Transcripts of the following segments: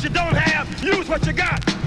what you don't have, use what you got.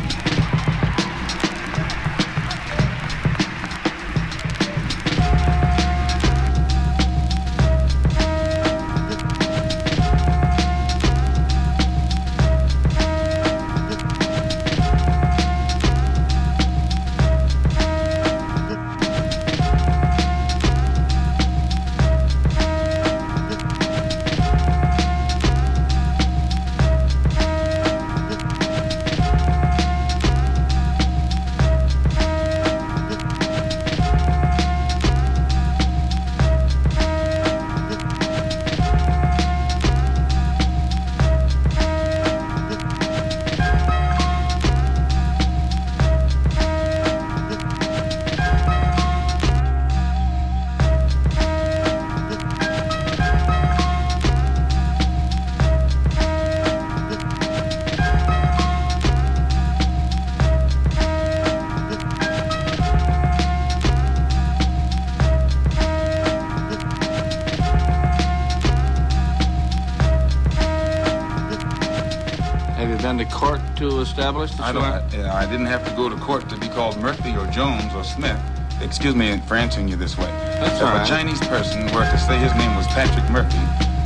Established? I don't. I, I, didn't have to go to court to be called Murphy or Jones or Smith. Excuse me for answering you this way. That's if right. a Chinese person were to say his name was Patrick Murphy,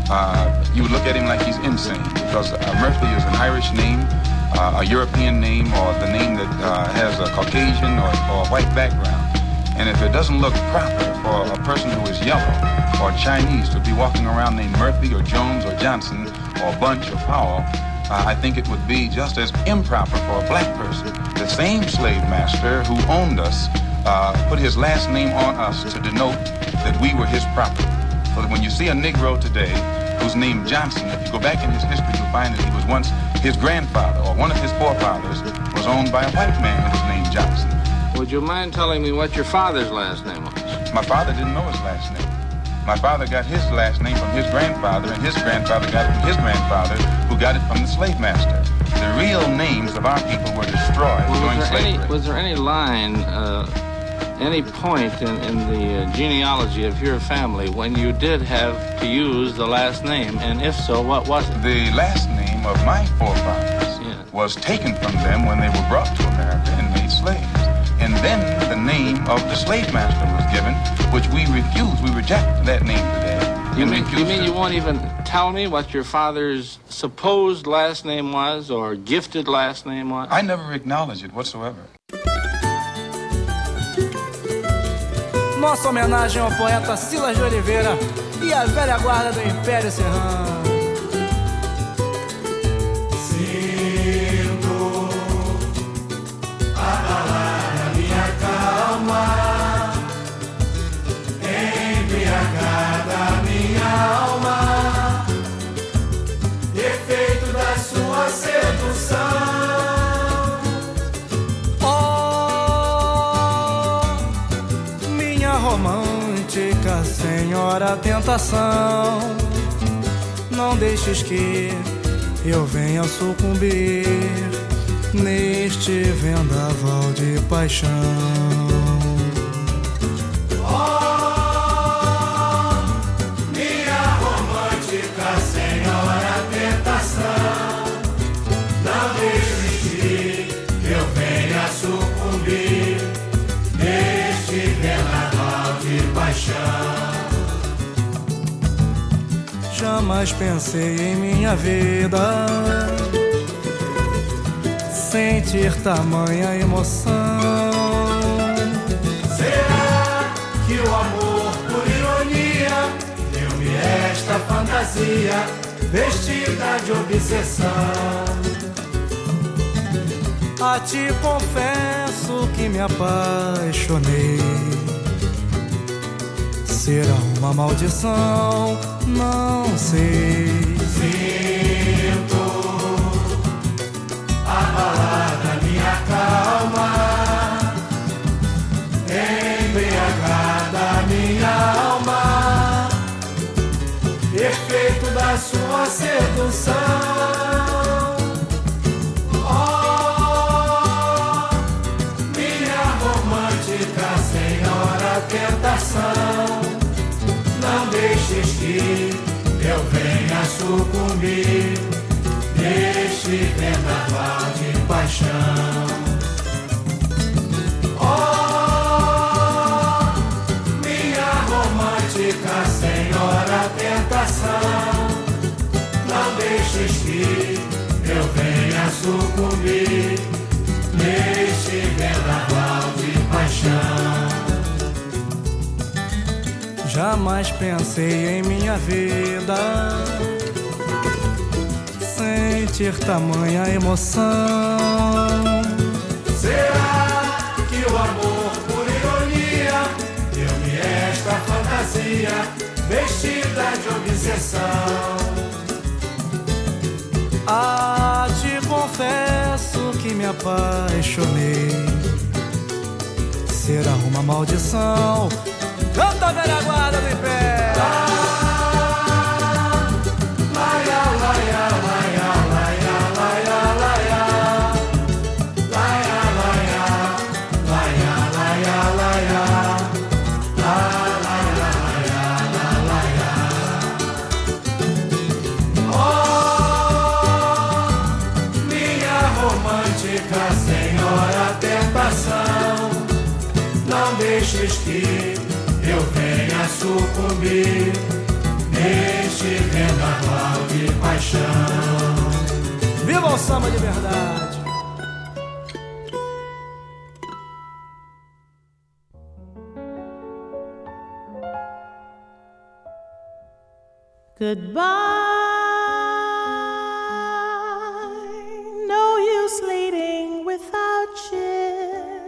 uh, you would look at him like he's insane because uh, Murphy is an Irish name, uh, a European name, or the name that uh, has a Caucasian or, or white background. And if it doesn't look proper for a person who is yellow or Chinese to be walking around named Murphy or Jones or Johnson or Bunch or Powell, uh, I think it would be just as improper for a black person. The same slave master who owned us uh, put his last name on us to denote that we were his property. So that when you see a Negro today who's named Johnson, if you go back in his history, you'll find that he was once his grandfather or one of his forefathers was owned by a white man who was named Johnson. Would you mind telling me what your father's last name was? My father didn't know his last name. My father got his last name from his grandfather, and his grandfather got it from his grandfather, who got it from the slave master. The real names of our people were destroyed well, during was there slavery. Any, was there any line, uh, any point in, in the uh, genealogy of your family when you did have to use the last name? And if so, what was it? The last name of my forefathers yeah. was taken from them when they were brought to America and made slaves. And then the name of the slave master was given, which we refuse. We reject that name today. You mean, you mean you won't even tell me what your father's supposed last name was or gifted last name was? I never acknowledge it whatsoever. Nossa homenagem ao poeta Silas de Oliveira e à velha guarda do Império Serrano. Senhora tentação. Não deixes que eu venha sucumbir neste vendaval de paixão. Jamais pensei em minha vida sentir tamanha emoção. Será que o amor, por ironia, deu-me esta fantasia vestida de obsessão? A ti confesso que me apaixonei. Será uma maldição, não sei. Sinto abalar da minha calma, embriagada minha alma, efeito da sua sedução. Eu eu venha sucumbir neste vendaval de paixão. Oh, senhora tentação. Não deixes que eu venha sucumbir neste vendaval de paixão. Jamais pensei em minha vida sentir tamanha emoção. Será que o amor, por ironia, deu-me esta fantasia vestida de obsessão? Ah, confesso que me apaixonei. Será uma maldição? Canta a velha guarda do. Paixão. Viva o samba de verdade! Goodbye. No use leading without chins.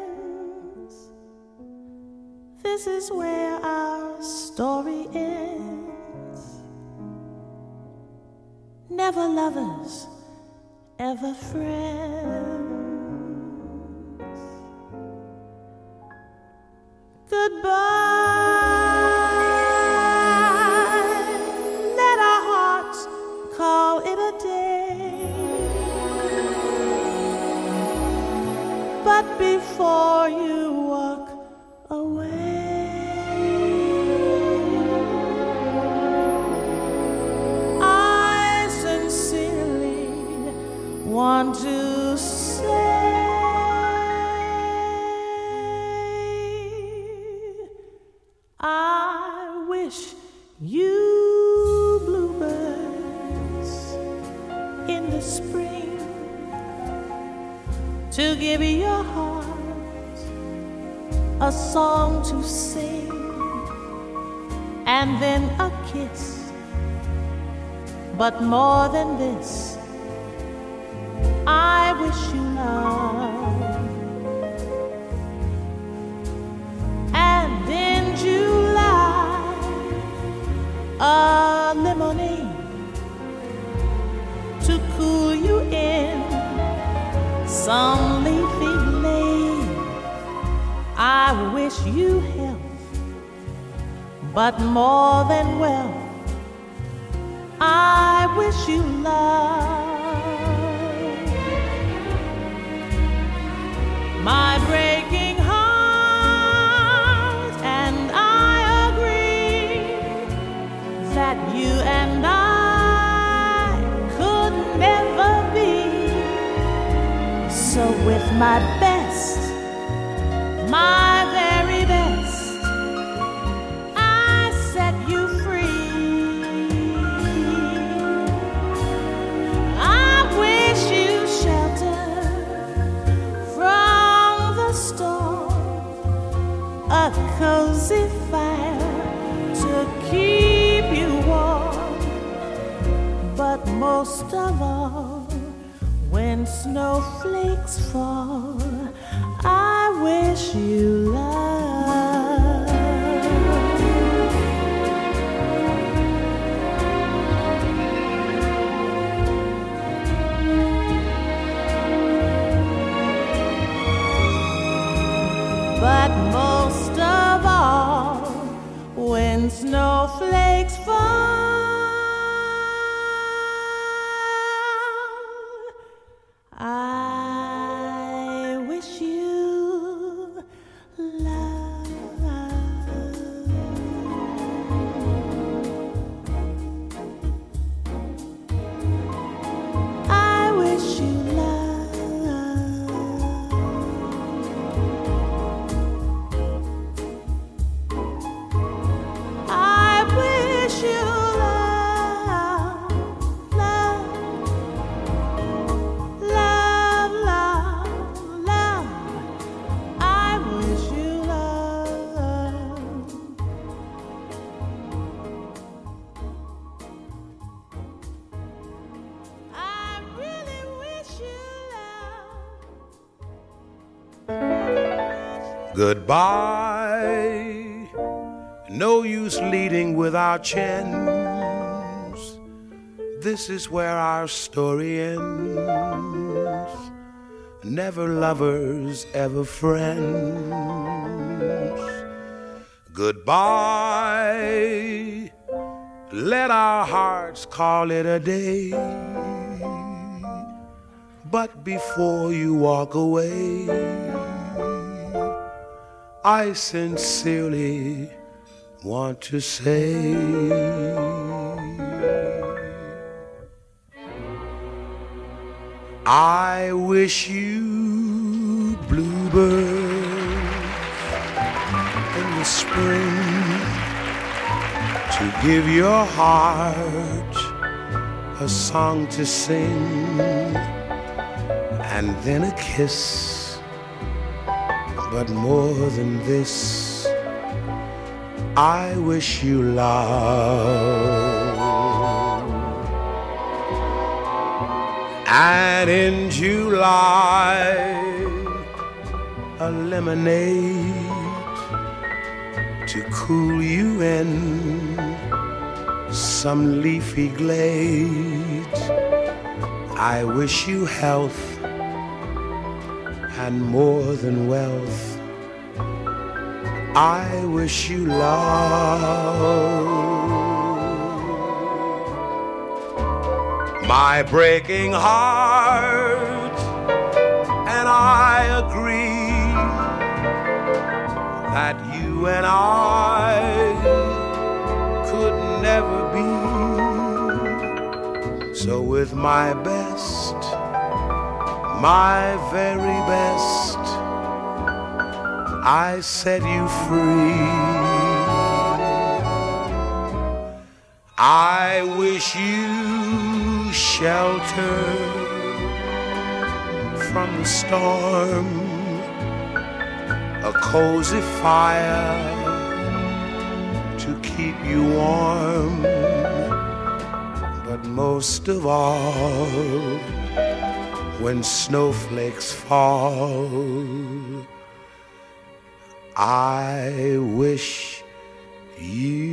This is where our story ends. Never lovers, ever friends. Goodbye. Let our hearts call it a day. But before you want to say I wish you bluebirds in the spring to give your heart a song to sing and then a kiss. But more than this you Goodbye. No use leading without chance. This is where our story ends. Never lovers, ever friends. Goodbye. Let our hearts call it a day. But before you walk away, I sincerely want to say. I wish you bluebirds in the spring to give your heart a song to sing and then a kiss but more than this, I wish you love. And in July, a lemonade to cool you in some leafy glade. I wish you health and more than wealth. I wish you love. My breaking heart and I agree that you and I could never be. So with my best my very best. I set you free. I wish you shelter from the storm, a cozy fire to keep you warm, but most of all, when snowflakes fall. I wish you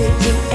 Gotta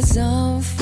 is on fire.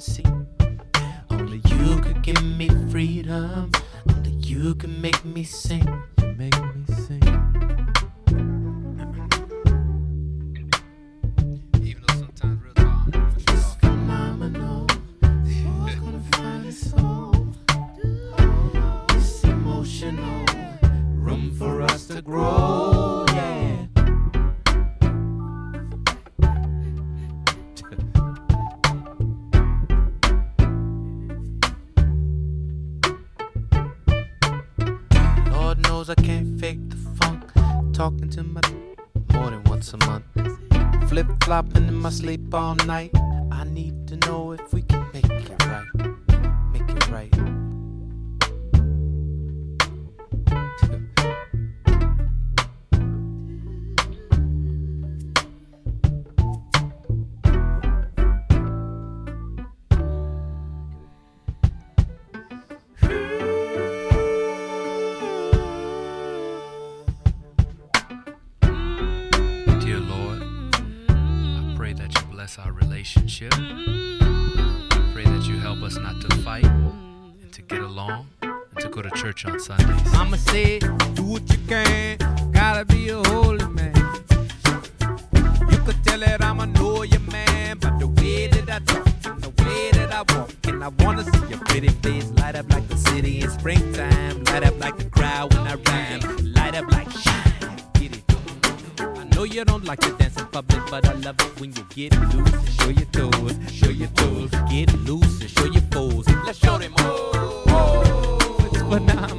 see. Sleep all night. Church on Sundays. Mama said, do what you can, gotta be a holy man. You could tell it I'm a know your man. But the way that I talk and the way that I walk, and I wanna see your pretty face light up like the city in springtime. Light up like the crowd when I rhyme. Light up like shine. Get it. I know you don't like to dance in public, but I love it when you get loose and show your toes. Show your toes. Get loose and show your foes. Let's show them. Oh, oh,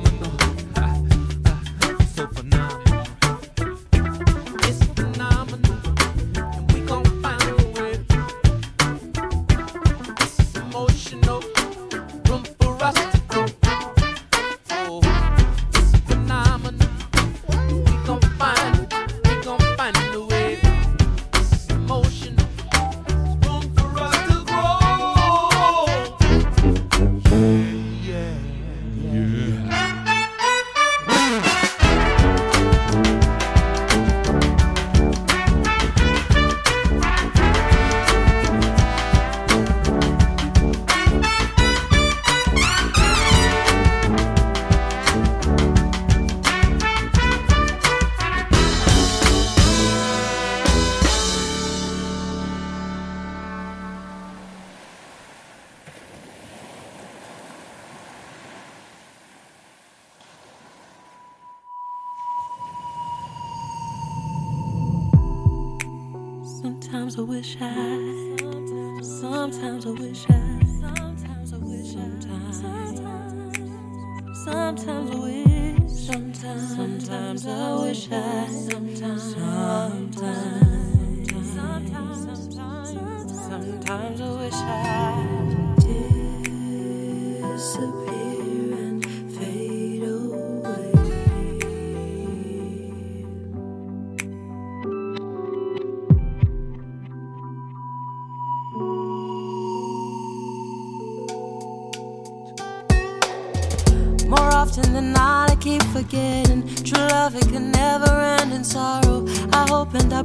Sometimes I wish I. Sometimes I wish I. Sometimes I wish I. Sometimes I wish. Sometimes. Sometimes I wish I. Sometimes. Sometimes. Sometimes. Sometimes I wish I.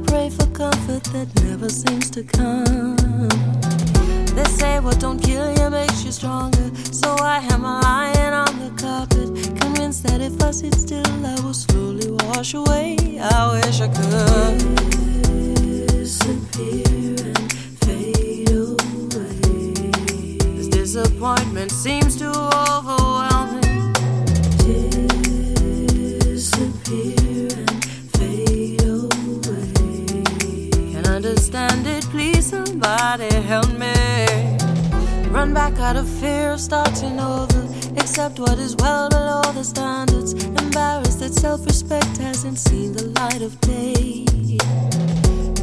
pray for comfort that never seems to come. They say what don't kill you makes you stronger. So I am lying on the carpet, convinced that if I sit still, I will slowly wash away. I wish I could disappear and fade away. This disappointment seems to Run back out of fear of starting over. Accept what is well below the standards. Embarrassed that self respect hasn't seen the light of day.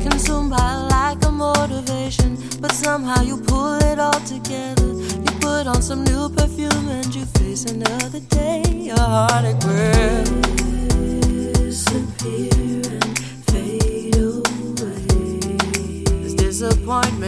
Consumed by a lack of motivation, but somehow you pull it all together. You put on some new perfume and you face another day. Your heartache will disappear and fade away. This disappointment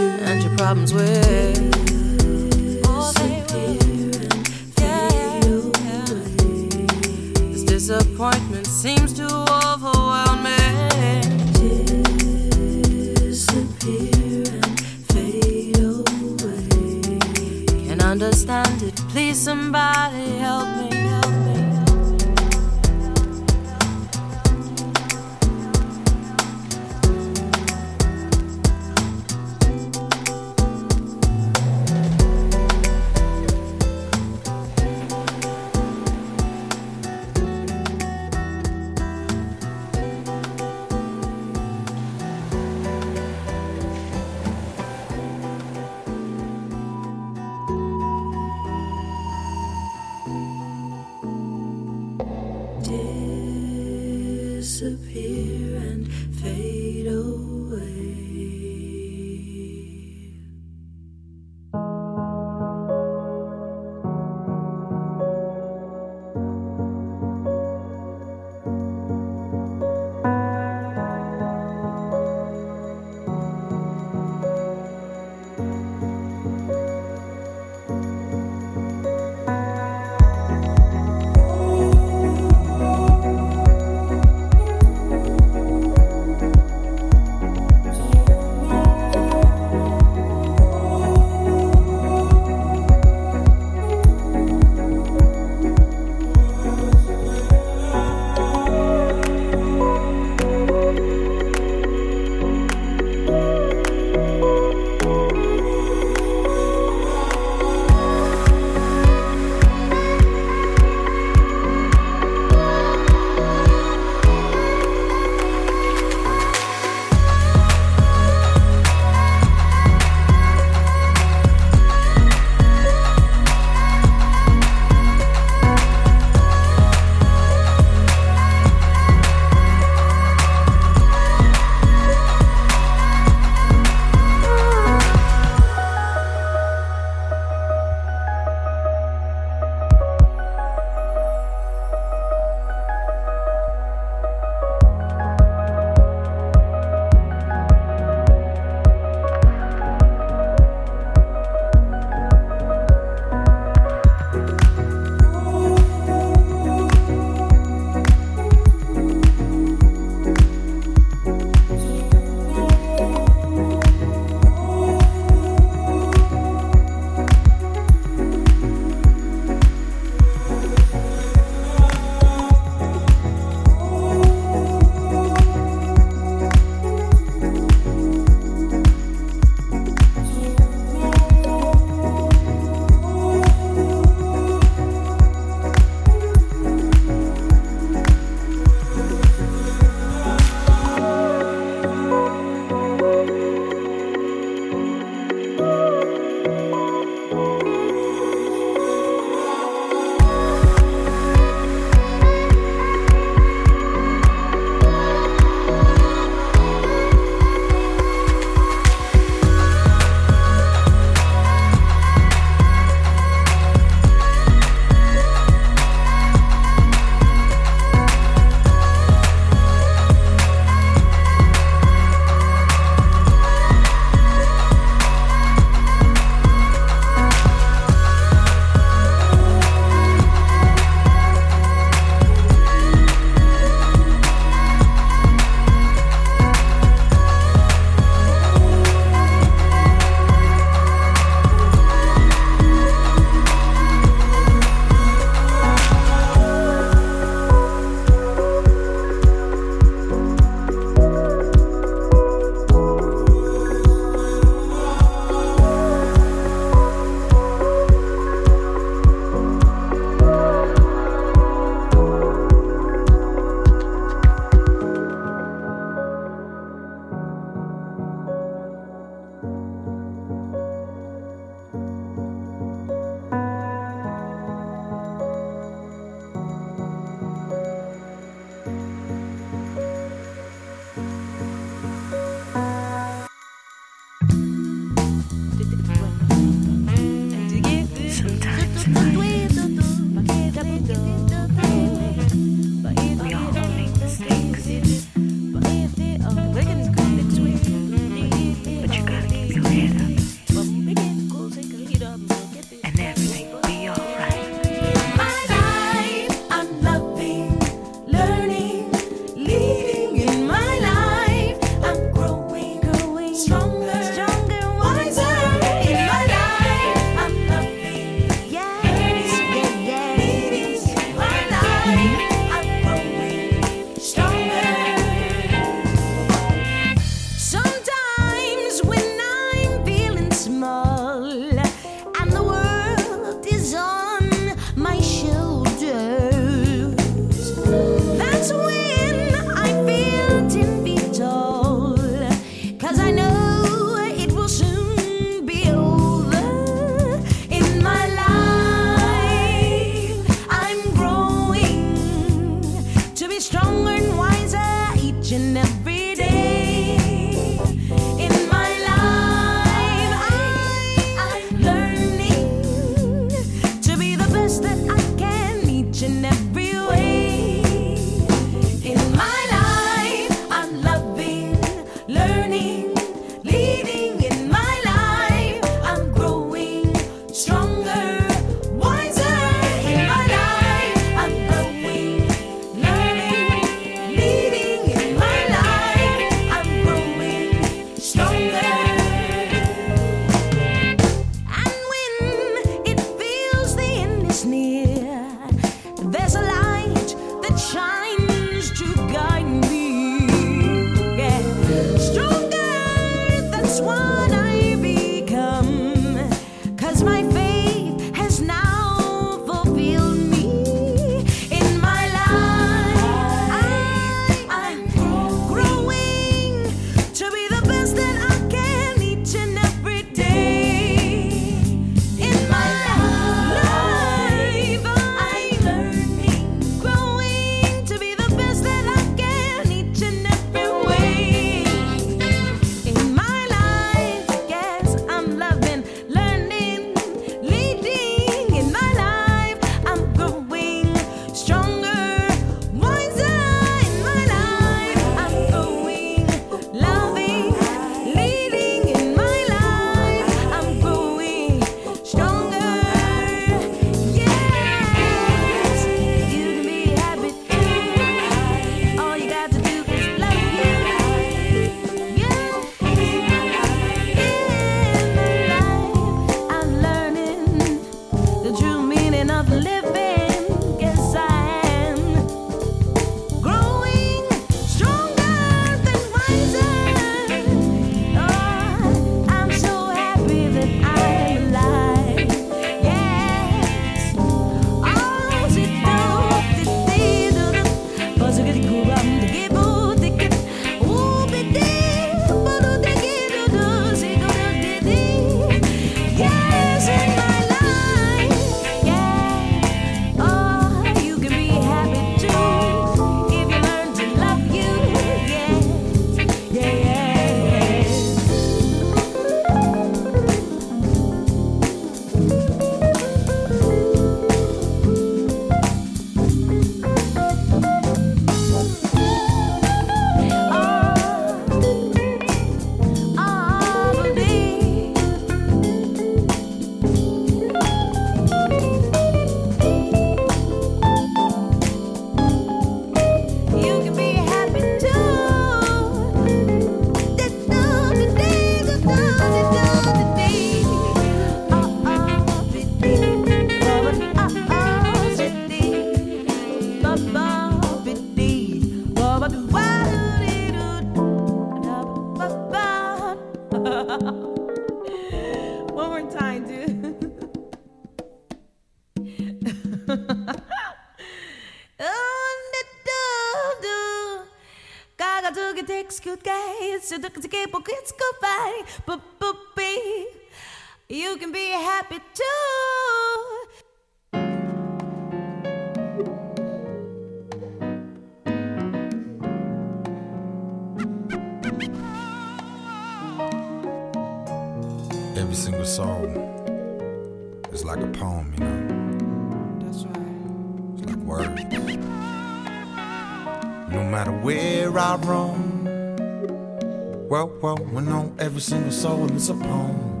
every single soul is a poem.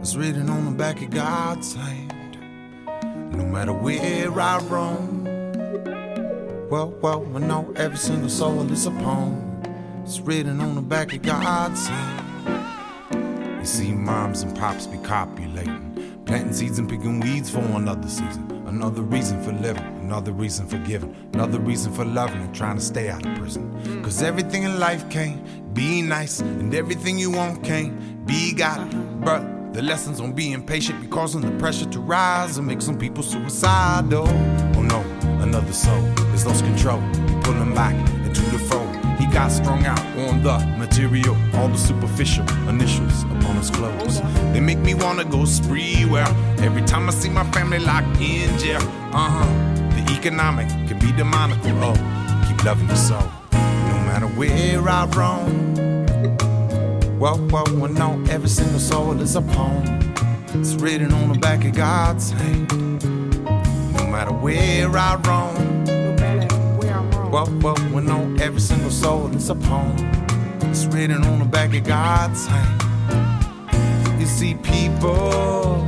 It's written on the back of God's hand. No matter where I roam, well, well, we know every single soul is a poem. It's written on the back of God's hand. You see moms and pops be copulating, planting seeds and picking weeds for another season. Another reason for living, another reason for giving, another reason for loving and trying to stay out of prison. Cause everything in life can't be nice, and everything you want can't be got. But the lessons on being patient be causing the pressure to rise and make some people suicidal. Oh no, another soul is lost control, pulling back into the fold. He got strung out on the material, all the superficial initials upon his clothes. They make me wanna go spree. Well, every time I see my family locked in jail, uh huh. Economic can be demonical. Oh, keep loving your soul, no matter where I roam. Well, well, we know every single soul is a poem. It's written on the back of God's hand. No matter where I roam. Well, well, we know every single soul is a poem. It's written on the back of God's hand. You see, people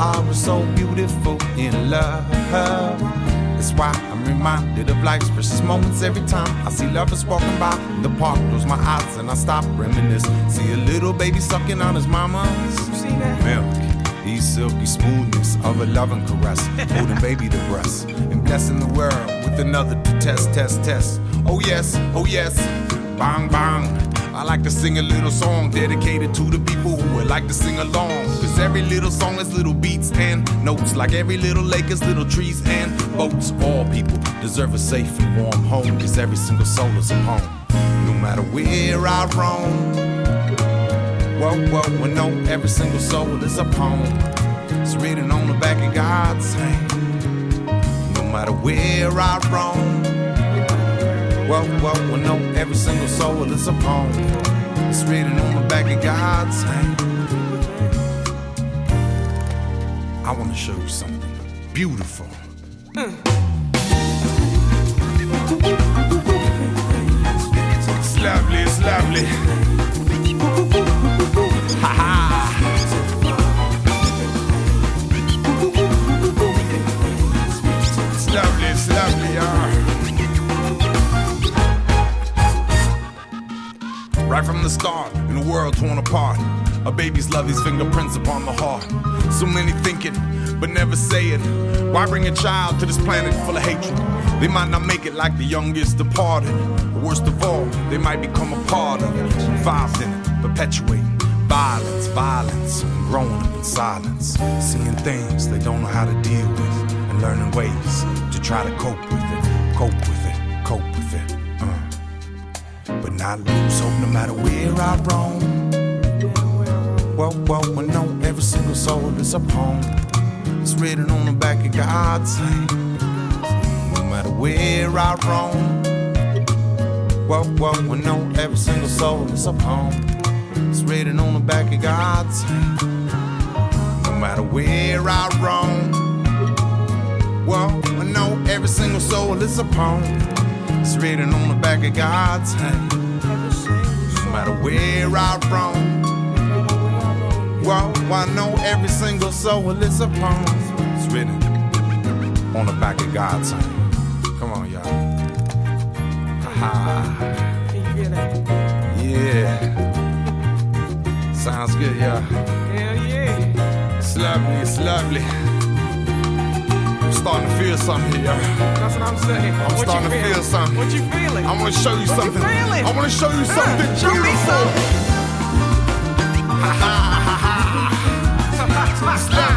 are so beautiful in love. That's why I'm reminded of life's precious moments every time I see lovers walking by in the park. Close my eyes and I stop reminisce. See a little baby sucking on his mama's milk. The silky smoothness of a loving caress, holding baby to breast, and blessing the world with another to test, test, test. Oh yes, oh yes, bang, bang. I like to sing a little song dedicated to the people who would like to sing along. Cause every little song has little beats and notes, like every little lake has little trees and boats. All people deserve a safe and warm home, cause every single soul is a poem. No matter where I roam. Well, well, we know every single soul is a poem. It's written on the back of God's hand. No matter where I roam. Well, well, we know every single soul is a poem. It's written on the back of God's hand. I want to show you something beautiful. It's lovely, it's lovely. Right from the start, in a world torn apart, a baby's love these fingerprints upon the heart. So many thinking, but never saying. Why bring a child to this planet full of hatred? They might not make it like the youngest departed. Or worst of all, they might become a part of it, involved in it, perpetuating violence, violence, and growing up in silence. Seeing things they don't know how to deal with, and learning ways to try to cope with it, cope with it, Not lose hope no matter where I roam. Well, well, we know every single soul is a poem. It's written on the back of God's hand. No matter where I roam. Well, well, we know every single soul is a poem. It's written on the back of God's hand. No matter where I roam. Well, I know every single soul is a poem. It's written on the back of God's hand. Matter where I roam. Well, I know every single soul is a poem. It's written on the back of God's hand. Come on, y'all. Ha Yeah. Sounds good, y'all. Hell yeah. It's lovely, it's lovely. I'm starting to feel something here. That's what I'm saying. I'm what starting to feel something. What you feeling? I want to show you What something. You feeling? I want to show you something Uh, something show me beautiful. something.